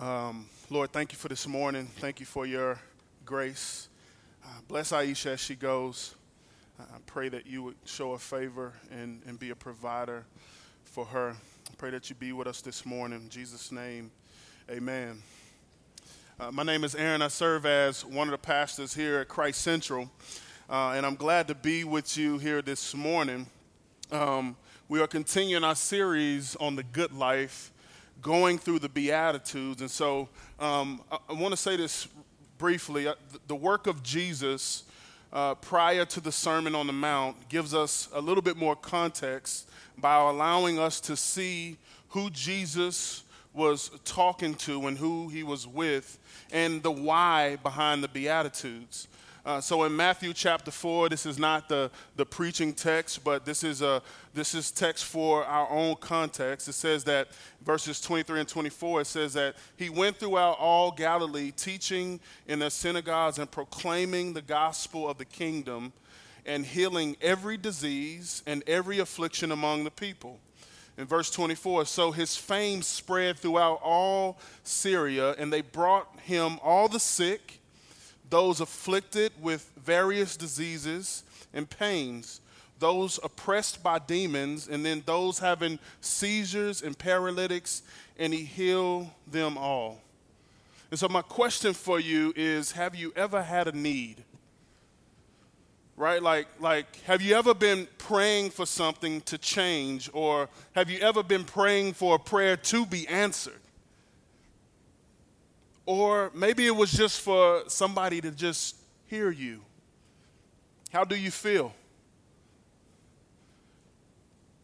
Um, Lord, thank you for this morning. Thank you for your grace. Uh, bless Aisha as she goes. Uh, I pray that you would show her favor and, and be a provider for her. I pray that you be with us this morning. In Jesus' name, amen. Uh, my name is Aaron. I serve as one of the pastors here at Christ Central, uh, and I'm glad to be with you here this morning. Um, we are continuing our series on the good life going through the Beatitudes. And so um, I, I want to say this briefly. Uh, the work of Jesus uh, prior to the Sermon on the Mount gives us a little bit more context by allowing us to see who Jesus was talking to and who he was with and the why behind the Beatitudes. Uh, so in Matthew chapter 4, this is not the, the preaching text, but this is, a, this is text for our own context. It says that, verses 23 and 24, it says that he went throughout all Galilee, teaching in their synagogues and proclaiming the gospel of the kingdom and healing every disease and every affliction among the people. In verse 24, so his fame spread throughout all Syria, and they brought him all the sick those afflicted with various diseases and pains, those oppressed by demons, and then those having seizures and paralytics, and he healed them all. And so, my question for you is Have you ever had a need? Right? Like, like, have you ever been praying for something to change, or have you ever been praying for a prayer to be answered? Or maybe it was just for somebody to just hear you. How do you feel?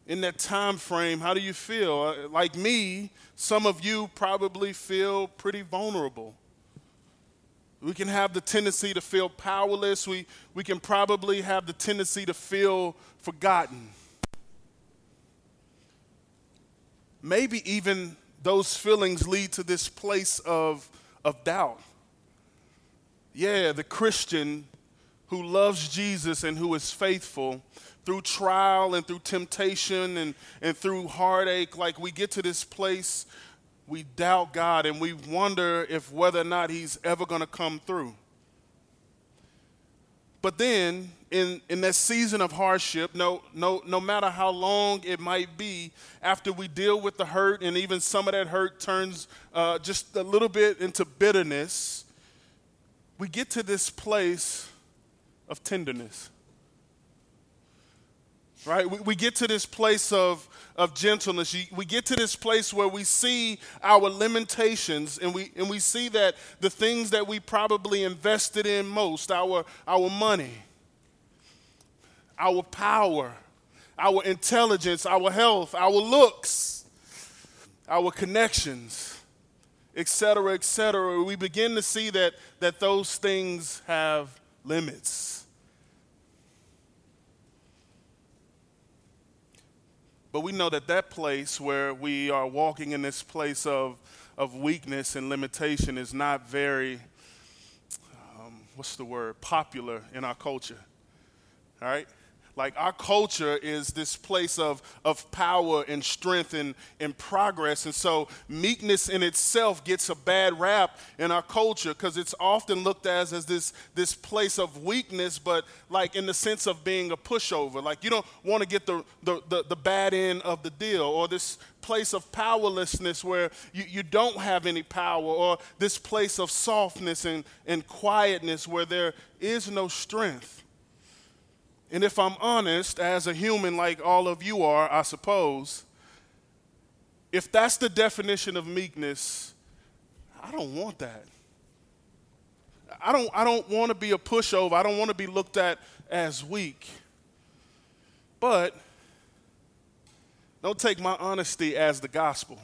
In that time frame, how do you feel? Uh, like me, some of you probably feel pretty vulnerable. We can have the tendency to feel powerless. We, we can probably have the tendency to feel forgotten. Maybe even those feelings lead to this place of of doubt. Yeah, the Christian who loves Jesus and who is faithful through trial and through temptation and, and through heartache, like we get to this place, we doubt God and we wonder if whether or not He's ever going to come through. But then, in, in that season of hardship, no, no, no matter how long it might be, after we deal with the hurt, and even some of that hurt turns uh, just a little bit into bitterness, we get to this place of tenderness. Right? We, we get to this place of, of gentleness. We get to this place where we see our limitations and we, and we see that the things that we probably invested in most, our, our money, our power, our intelligence, our health, our looks, our connections, etc., etc., we begin to see that, that those things have limits. But we know that that place where we are walking in this place of, of weakness and limitation is not very, um, what's the word, popular in our culture. All right? Like our culture is this place of, of power and strength and, and progress. And so meekness in itself gets a bad rap in our culture because it's often looked at as this, this place of weakness, but like in the sense of being a pushover. Like you don't want to get the, the, the, the bad end of the deal or this place of powerlessness where you, you don't have any power, or this place of softness and, and quietness where there is no strength. And if I'm honest, as a human like all of you are, I suppose, if that's the definition of meekness, I don't want that. I don't, I don't want to be a pushover. I don't want to be looked at as weak. But don't take my honesty as the gospel.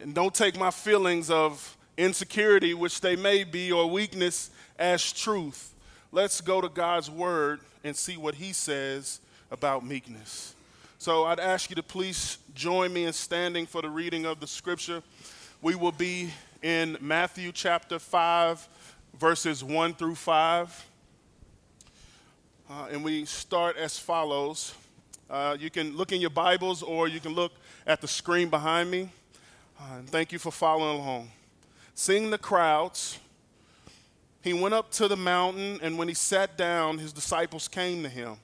And don't take my feelings of insecurity, which they may be, or weakness, as truth. Let's go to God's word and see what he says about meekness. So I'd ask you to please join me in standing for the reading of the scripture. We will be in Matthew chapter 5, verses 1 through 5. Uh, and we start as follows. Uh, you can look in your Bibles or you can look at the screen behind me. Uh, and thank you for following along. Seeing the crowds, he went up to the mountain, and when he sat down, his disciples came to him.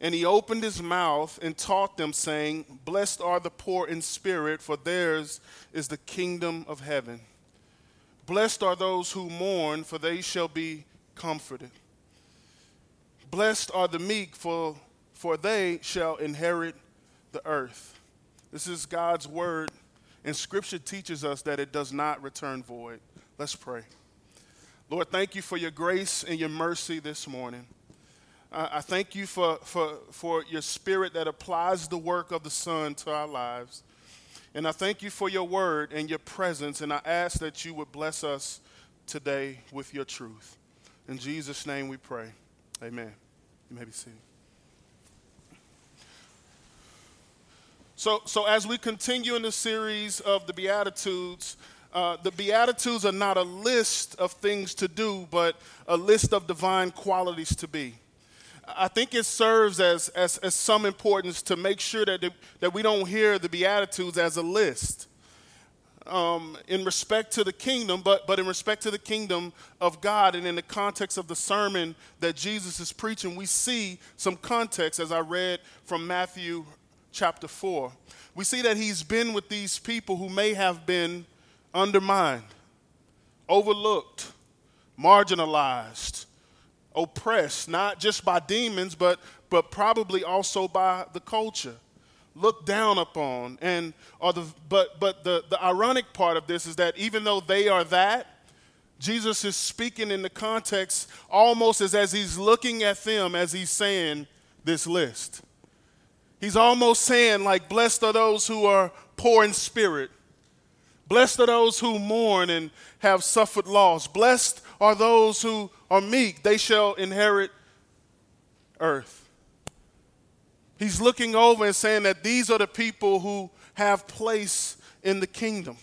And he opened his mouth and taught them, saying, Blessed are the poor in spirit, for theirs is the kingdom of heaven. Blessed are those who mourn, for they shall be comforted. Blessed are the meek, for, for they shall inherit the earth. This is God's word, and Scripture teaches us that it does not return void. Let's pray. Lord, thank you for your grace and your mercy this morning. I thank you for, for, for your spirit that applies the work of the Son to our lives. And I thank you for your word and your presence, and I ask that you would bless us today with your truth. In Jesus' name we pray. Amen. You may be seated. So, so as we continue in the series of the Beatitudes, uh, the Beatitudes are not a list of things to do, but a list of divine qualities to be. I think it serves as, as, as some importance to make sure that, the, that we don't hear the Beatitudes as a list um, in respect to the kingdom, but, but in respect to the kingdom of God. And in the context of the sermon that Jesus is preaching, we see some context as I read from Matthew chapter 4. We see that he's been with these people who may have been undermined, overlooked, marginalized, oppressed, not just by demons, but, but probably also by the culture, looked down upon. And or the, but but the, the ironic part of this is that even though they are that, Jesus is speaking in the context almost as, as he's looking at them as he's saying this list. He's almost saying, like, blessed are those who are poor in spirit. Blessed are those who mourn and have suffered loss. Blessed are those who are meek, they shall inherit earth. He's looking over and saying that these are the people who have place in the kingdom.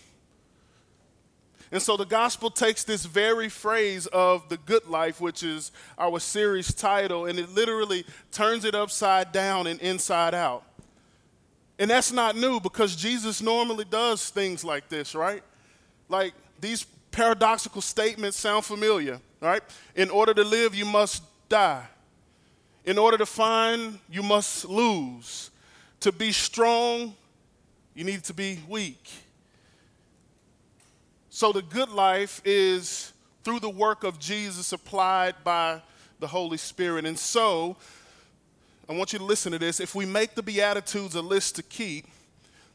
And so the gospel takes this very phrase of the good life, which is our series title, and it literally turns it upside down and inside out. And that's not new because Jesus normally does things like this, right? Like these paradoxical statements sound familiar, right? In order to live, you must die. In order to find, you must lose. To be strong, you need to be weak. So the good life is through the work of Jesus applied by the Holy Spirit. And so, I want you to listen to this. If we make the Beatitudes a list to keep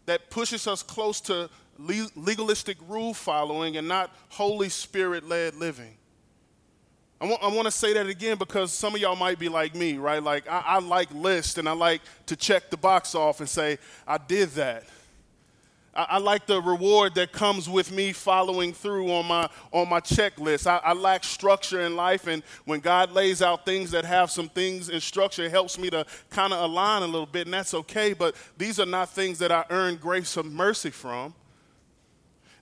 that pushes us close to legalistic rule following and not Holy Spirit led living. I want, I want to say that again because some of y'all might be like me, right? Like, I, I like lists and I like to check the box off and say, I did that. I, I like the reward that comes with me following through on my, on my checklist. I, I lack structure in life, and when God lays out things that have some things in structure, it helps me to kind of align a little bit, and that's okay. But these are not things that I earn grace of mercy from.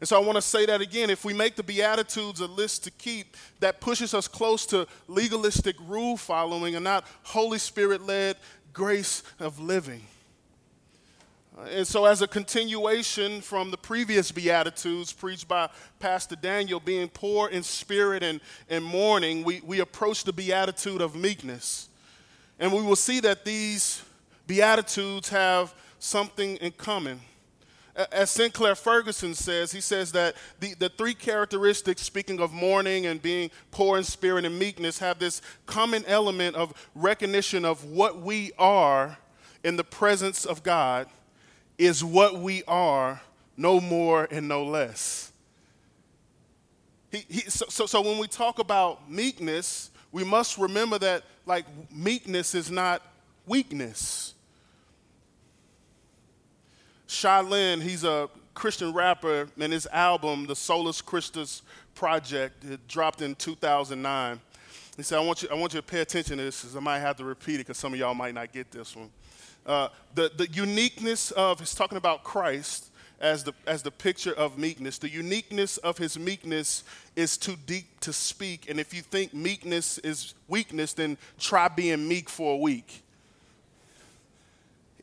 And so I want to say that again. If we make the Beatitudes a list to keep that pushes us close to legalistic rule following and not Holy Spirit led grace of living. And so, as a continuation from the previous Beatitudes preached by Pastor Daniel, being poor in spirit and, and mourning, we, we approach the Beatitude of meekness. And we will see that these Beatitudes have something in common as Sinclair Ferguson says, he says that the, the three characteristics, speaking of mourning and being poor in spirit and meekness, have this common element of recognition of what we are in the presence of God is what we are, no more and no less. He, he, so, so, so when we talk about meekness, we must remember that like meekness is not weakness. Shai Linne, he's a Christian rapper, and his album, the Solus Christus Project, it dropped in 2009. He said, I want you, I want you to pay attention to this because I might have to repeat it because some of y'all might not get this one. Uh, the, the uniqueness of, he's talking about Christ as the, as the picture of meekness. The uniqueness of his meekness is too deep to speak. And if you think meekness is weakness, then try being meek for a week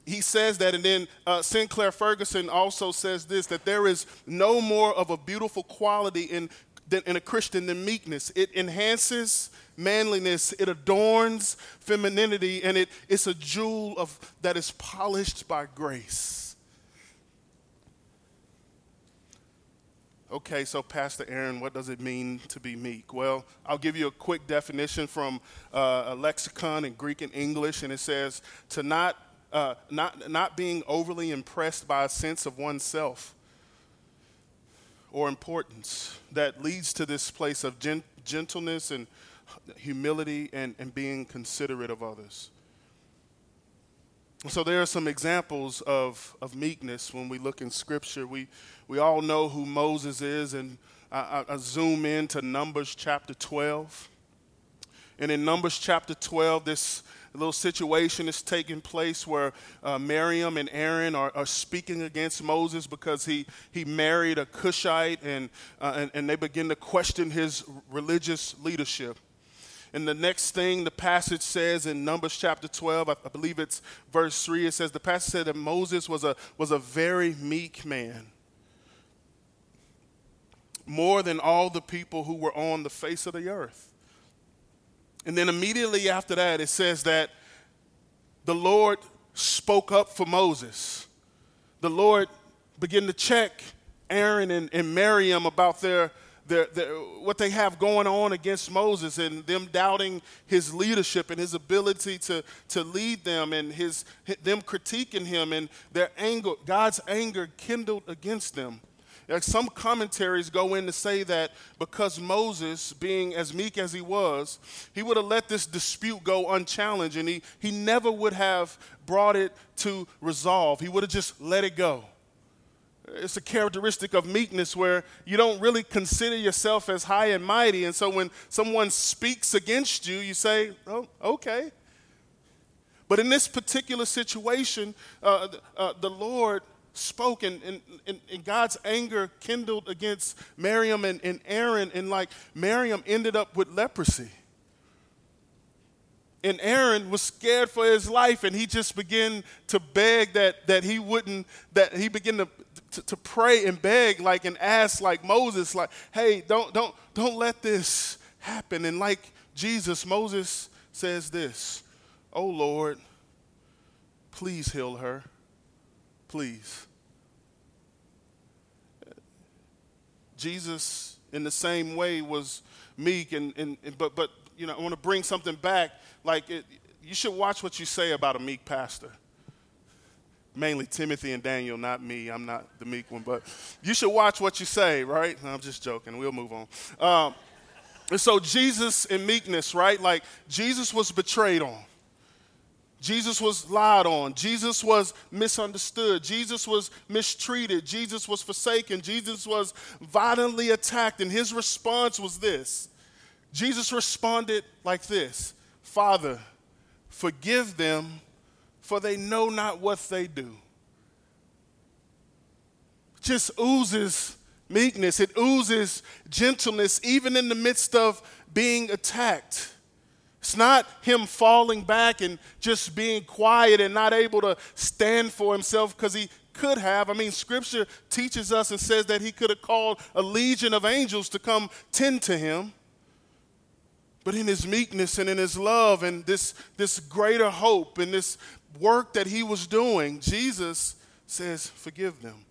he says that. And then uh, Sinclair Ferguson also says this that there is no more of a beautiful quality in, than, in a Christian than meekness. It enhances manliness, it adorns femininity, and it, it's a jewel of, that is polished by grace. Okay, so Pastor Aaron, what does it mean to be meek? Well, I'll give you a quick definition from uh, a lexicon in Greek and English, and it says to not, uh, not, not being overly impressed by a sense of oneself or importance that leads to this place of gen- gentleness and humility and, and being considerate of others. So there are some examples of, of meekness when we look in Scripture. We, we all know who Moses is, and I, I, I zoom in to Numbers chapter 12. And in Numbers chapter 12, this little situation is taking place where uh, Miriam and Aaron are, are, speaking against Moses because he, he married a Cushite, and, uh, and, and they begin to question his religious leadership. And the next thing the passage says in Numbers chapter 12, I, I believe it's verse 3, it says, The passage said that Moses was a, was a very meek man, more than all the people who were on the face of the earth. And then immediately after that, it says that the Lord spoke up for Moses. The Lord began to check Aaron and, and Miriam about their their, their, what they have going on against Moses and them doubting his leadership and his ability to, to lead them and his, them critiquing him and their anger, God's anger kindled against them. Like some commentaries go in to say that because Moses, being as meek as he was, he would have let this dispute go unchallenged and he, he never would have brought it to resolve. He would have just let it go it's a characteristic of meekness where you don't really consider yourself as high and mighty. And so when someone speaks against you, you say, oh, okay. But in this particular situation, uh, uh, the Lord spoke, and, and, and, God's anger kindled against Miriam and, and Aaron, and like Miriam ended up with leprosy. And Aaron was scared for his life, and he just began to beg that, that he wouldn't, that he began to, to, to pray and beg like and ask like Moses, like, hey, don't, don't, don't let this happen. And like Jesus, Moses says this, oh Lord, please heal her. Please. Jesus, in the same way, was meek, and, and, and but, but you know, I want to bring something back. Like, it, you should watch what you say about a meek pastor mainly Timothy and Daniel, not me. I'm not the meek one, but you should watch what you say, right? I'm just joking. We'll move on. Um, and so, Jesus in meekness, right? Like, Jesus was betrayed on. Jesus was lied on. Jesus was misunderstood. Jesus was mistreated. Jesus was forsaken. Jesus was violently attacked. And his response was this Jesus responded like this Father, forgive them for they know not what they do. Just oozes meekness, it oozes gentleness, even in the midst of being attacked. It's not him falling back and just being quiet and not able to stand for himself because he could have. I mean, scripture teaches us and says that he could have called a legion of angels to come tend to him. But in his meekness and in his love and this, this greater hope and this work that he was doing, Jesus says, Forgive them.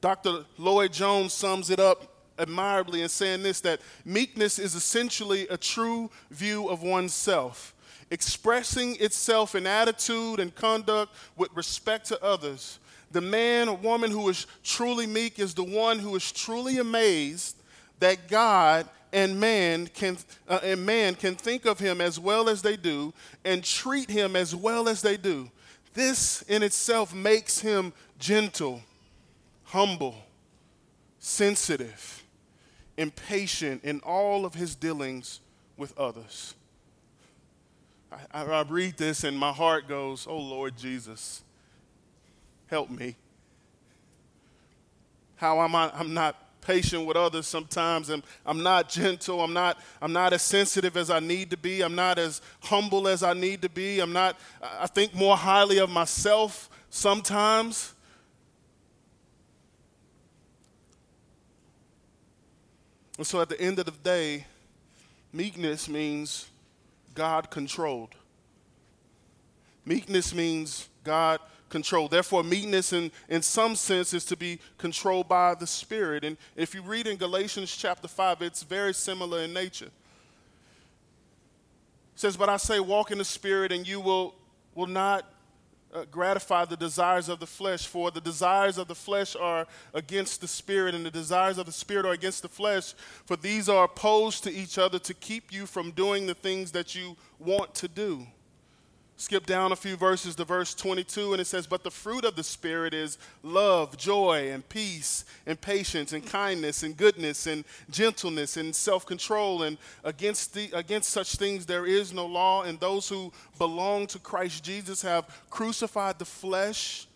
Dr. Lloyd Jones sums it up admirably in saying this that meekness is essentially a true view of oneself, expressing itself in attitude and conduct with respect to others. The man or woman who is truly meek is the one who is truly amazed that God and man can uh, and man can think of him as well as they do and treat him as well as they do. This in itself makes him gentle humble sensitive impatient in all of his dealings with others. I, I, I read this and my heart goes oh lord jesus help me. How am I, i'm not patient with others sometimes and I'm not gentle. I'm not, I'm not as sensitive as I need to be. I'm not as humble as I need to be. I'm not, I think more highly of myself sometimes. And so at the end of the day, meekness means God controlled. Meekness means God controlled. Therefore, meekness in, in some sense is to be controlled by the Spirit. And if you read in Galatians chapter 5, it's very similar in nature. It says, But I say, walk in the Spirit, and you will, will not uh, gratify the desires of the flesh, for the desires of the flesh are against the spirit, and the desires of the spirit are against the flesh, for these are opposed to each other to keep you from doing the things that you want to do. Skip down a few verses to verse 22, and it says, But the fruit of the Spirit is love, joy, and peace, and patience, and kindness, and goodness, and gentleness, and self control. And against, the, against such things there is no law. And those who belong to Christ Jesus have crucified the flesh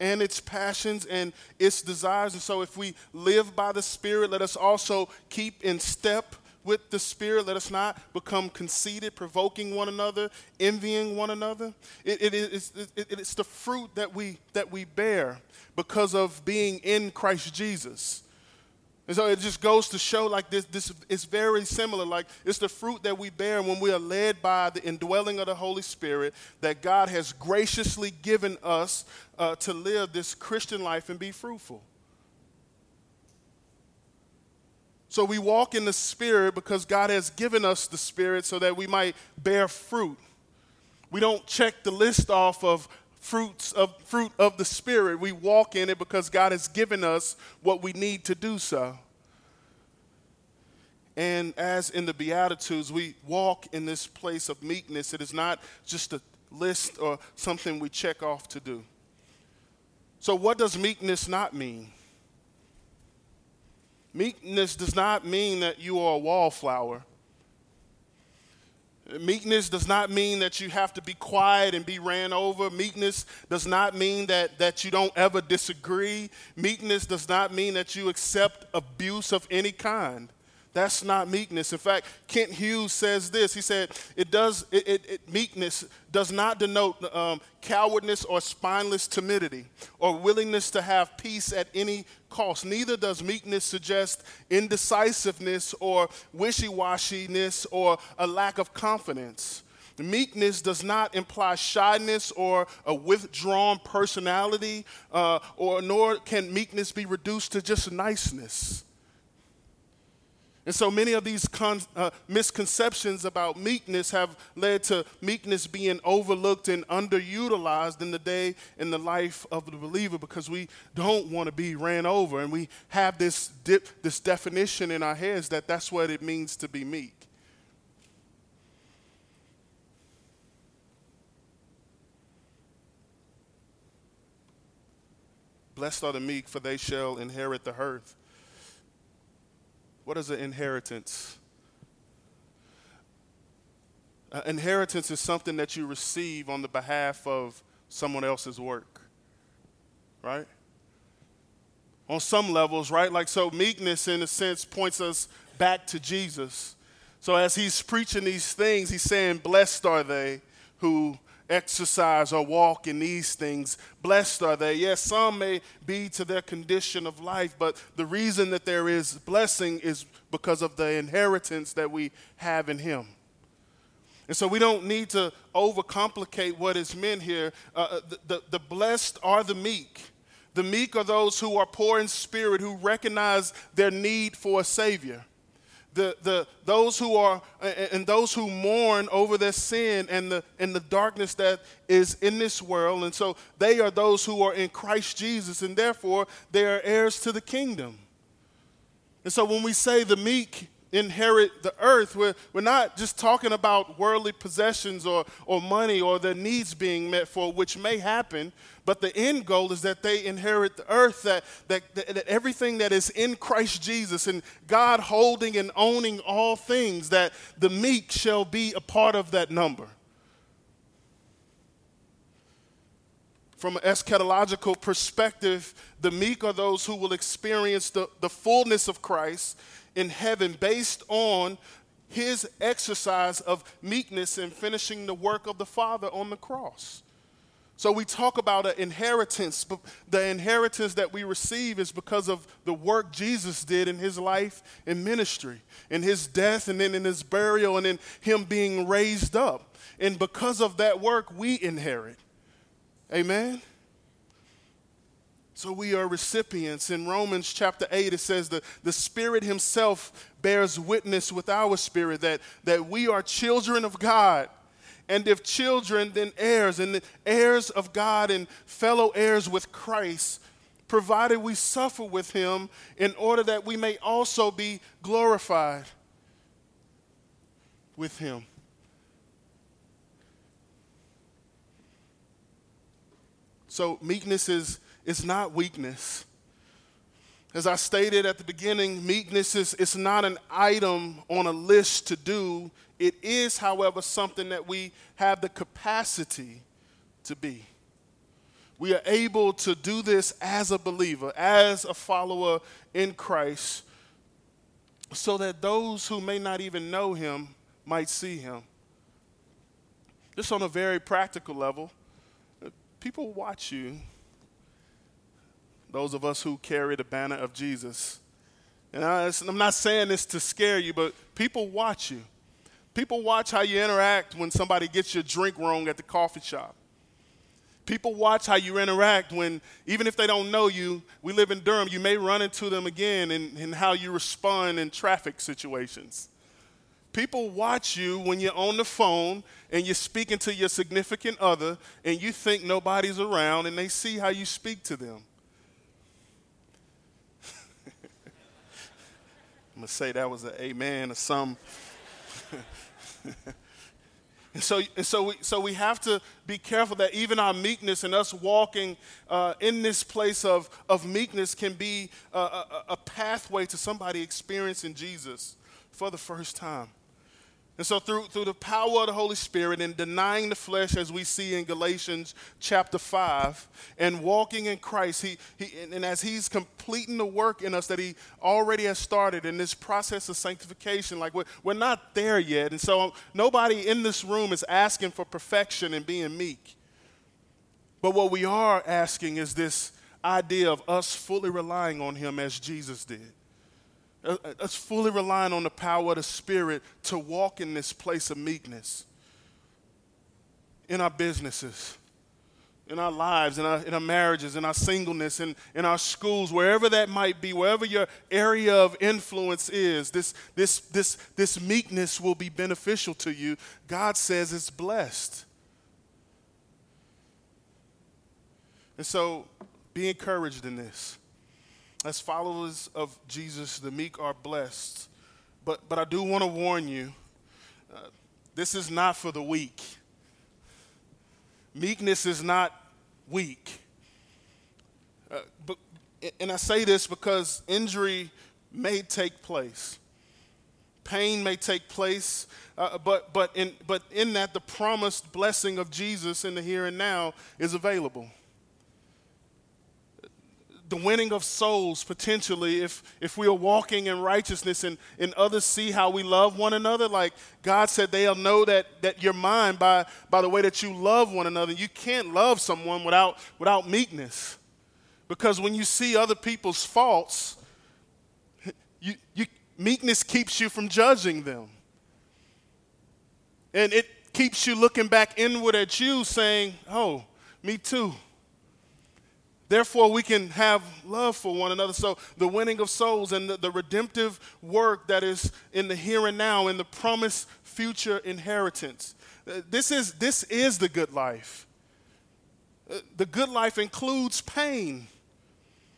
and its passions and its desires. And so, if we live by the Spirit, let us also keep in step with the Spirit. Let us not become conceited, provoking one another, envying one another. It, it, it's, it, it's the fruit that we, that we bear because of being in Christ Jesus. And so it just goes to show like this, this is very similar. Like it's the fruit that we bear when we are led by the indwelling of the Holy Spirit that God has graciously given us uh, to live this Christian life and be fruitful. So we walk in the Spirit because God has given us the Spirit so that we might bear fruit. We don't check the list off of fruits of fruit of the Spirit. We walk in it because God has given us what we need to do so. And as in the Beatitudes, we walk in this place of meekness. It is not just a list or something we check off to do. So, what does meekness not mean? Meekness does not mean that you are a wallflower. Meekness does not mean that you have to be quiet and be ran over. Meekness does not mean that, that you don't ever disagree. Meekness does not mean that you accept abuse of any kind. That's not meekness. In fact, Kent Hughes says this. He said, "It does. It, it, it meekness does not denote um, cowardness or spineless timidity or willingness to have peace at any cost. Neither does meekness suggest indecisiveness or wishy-washiness or a lack of confidence." Meekness does not imply shyness or a withdrawn personality, uh, or nor can meekness be reduced to just niceness. And so many of these con- uh, misconceptions about meekness have led to meekness being overlooked and underutilized in the day in the life of the believer because we don't want to be ran over. And we have this, dip, this definition in our heads that that's what it means to be meek. Blessed are the meek, for they shall inherit the earth. What is an inheritance? Uh, inheritance is something that you receive on the behalf of someone else's work, right? On some levels, right? Like, so meekness, in a sense, points us back to Jesus. So, as he's preaching these things, he's saying, Blessed are they who exercise or walk in these things. Blessed are they. Yes, some may be to their condition of life, but the reason that there is blessing is because of the inheritance that we have in Him. And so we don't need to overcomplicate what is meant here. Uh, uh the, the, the blessed are the meek. The meek are those who are poor in spirit, who recognize their need for a Savior the, the, those who are and those who mourn over their sin and the, and the darkness that is in this world. And so they are those who are in Christ Jesus, and therefore they are heirs to the kingdom. And so when we say the meek inherit the earth, we're, we're not just talking about worldly possessions or, or money or their needs being met for, which may happen, but the end goal is that they inherit the earth, that, that, that everything that is in Christ Jesus and God holding and owning all things, that the meek shall be a part of that number. from an eschatological perspective, the meek are those who will experience the, the fullness of Christ in heaven based on his exercise of meekness in finishing the work of the Father on the cross. So we talk about an inheritance, but the inheritance that we receive is because of the work Jesus did in his life and ministry, in his death and then in his burial and in him being raised up. And because of that work, we inherit. Amen. So we are recipients. In Romans chapter 8, it says that the Spirit Himself bears witness with our spirit that, that we are children of God and if children, then heirs, and heirs of God and fellow heirs with Christ, provided we suffer with him in order that we may also be glorified with him. So, meekness is, is not weakness. As I stated at the beginning, meekness is it's not an item on a list to do. It is, however, something that we have the capacity to be. We are able to do this as a believer, as a follower in Christ, so that those who may not even know him might see him. Just on a very practical level, people watch you those of us who carry the banner of Jesus. And I, am not saying this to scare you, but people watch you. People watch how you interact when somebody gets your drink wrong at the coffee shop. People watch how you interact when, even if they don't know you, we live in Durham, you may run into them again and, and how you respond in traffic situations. People watch you when you're on the phone and you're speaking to your significant other and you think nobody's around and they see how you speak to them. I'm going to say that was an amen or some. and so, and so, we, so we have to be careful that even our meekness and us walking uh, in this place of, of meekness can be a, a, a pathway to somebody experiencing Jesus for the first time. And so, through, through the power of the Holy Spirit and denying the flesh, as we see in Galatians chapter 5, and walking in Christ, he, he, and as He's completing the work in us that He already has started in this process of sanctification, like we're, we're not there yet. And so, nobody in this room is asking for perfection and being meek. But what we are asking is this idea of us fully relying on Him as Jesus did Uh, uh, us fully relying on the power of the Spirit to walk in this place of meekness in our businesses, in our lives, in our, in our marriages, in our singleness, in, in our schools, wherever that might be, wherever your area of influence is, this, this, this, this meekness will be beneficial to you. God says it's blessed. And so be encouraged in this as followers of Jesus, the meek are blessed. But, but I do want to warn you uh, this is not for the weak. Meekness is not weak. Uh, but, and I say this because injury may take place, pain may take place, uh, but, but, in, but in that, the promised blessing of Jesus in the here and now is available the winning of souls potentially if if we are walking in righteousness and, and others see how we love one another. Like god said they'll know that that you're mine by by the way that you love one another. You can't love someone without without meekness. Because when you see other people's faults you, you meekness keeps you from judging them. And it keeps you looking back inward at you saying oh me too Therefore, we can have love for one another. So, the winning of souls and the, the, redemptive work that is in the here and now, in the promised future inheritance. Uh, this is, this is the good life. Uh, the good life includes pain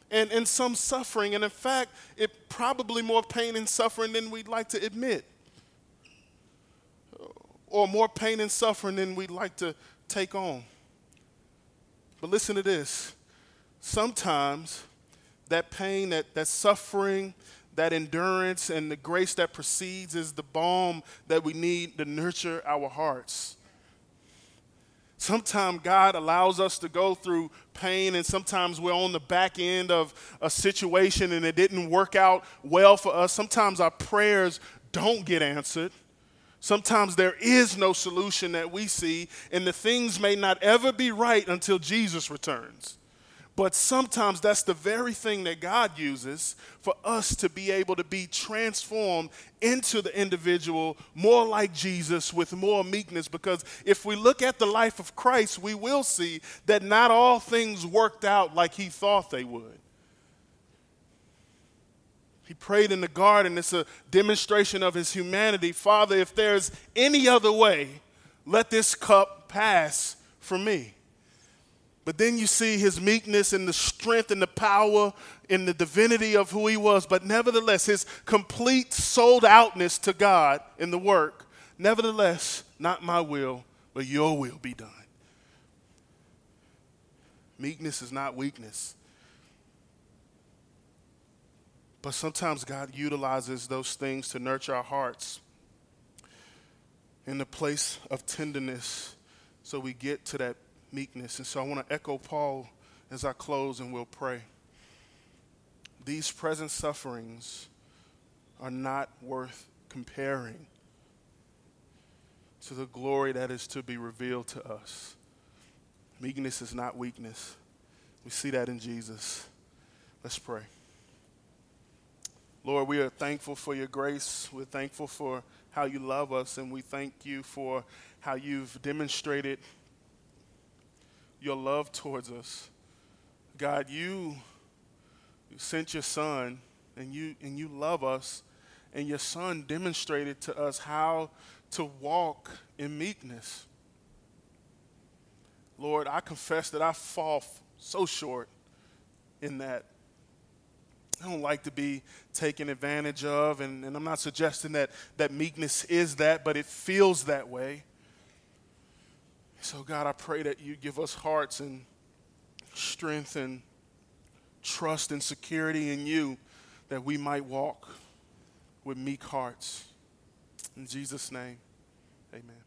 and, and some suffering. And in fact, it probably more pain and suffering than we'd like to admit, or more pain and suffering than we'd like to take on. But listen to this sometimes that pain, that, that suffering, that endurance, and the grace that precedes is the balm that we need to nurture our hearts. Sometimes God allows us to go through pain, and sometimes we're on the back end of a situation and it didn't work out well for us. Sometimes our prayers don't get answered. Sometimes there is no solution that we see, and the things may not ever be right until Jesus returns. But sometimes that's the very thing that God uses for us to be able to be transformed into the individual more like Jesus with more meekness. Because if we look at the life of Christ, we will see that not all things worked out like he thought they would. He prayed in the garden. It's a demonstration of his humanity. Father, if there's any other way, let this cup pass from me. But then you see his meekness and the strength and the power and the divinity of who he was. But nevertheless, his complete sold outness to God in the work. Nevertheless, not my will, but your will be done. Meekness is not weakness. But sometimes God utilizes those things to nurture our hearts in the place of tenderness so we get to that meekness. And so I want to echo Paul as I close and we'll pray. These present sufferings are not worth comparing to the glory that is to be revealed to us. Meekness is not weakness. We see that in Jesus. Let's pray. Lord, we are thankful for your grace. We're thankful for how you love us, and we thank you for how you've demonstrated your love towards us. God, you, you sent your son and you and you love us and your son demonstrated to us how to walk in meekness. Lord, I confess that I fall so short in that. I don't like to be taken advantage of, and, and I'm not suggesting that, that meekness is that, but it feels that way. So, God, I pray that you give us hearts and strength and trust and security in you that we might walk with meek hearts. In Jesus' name, amen.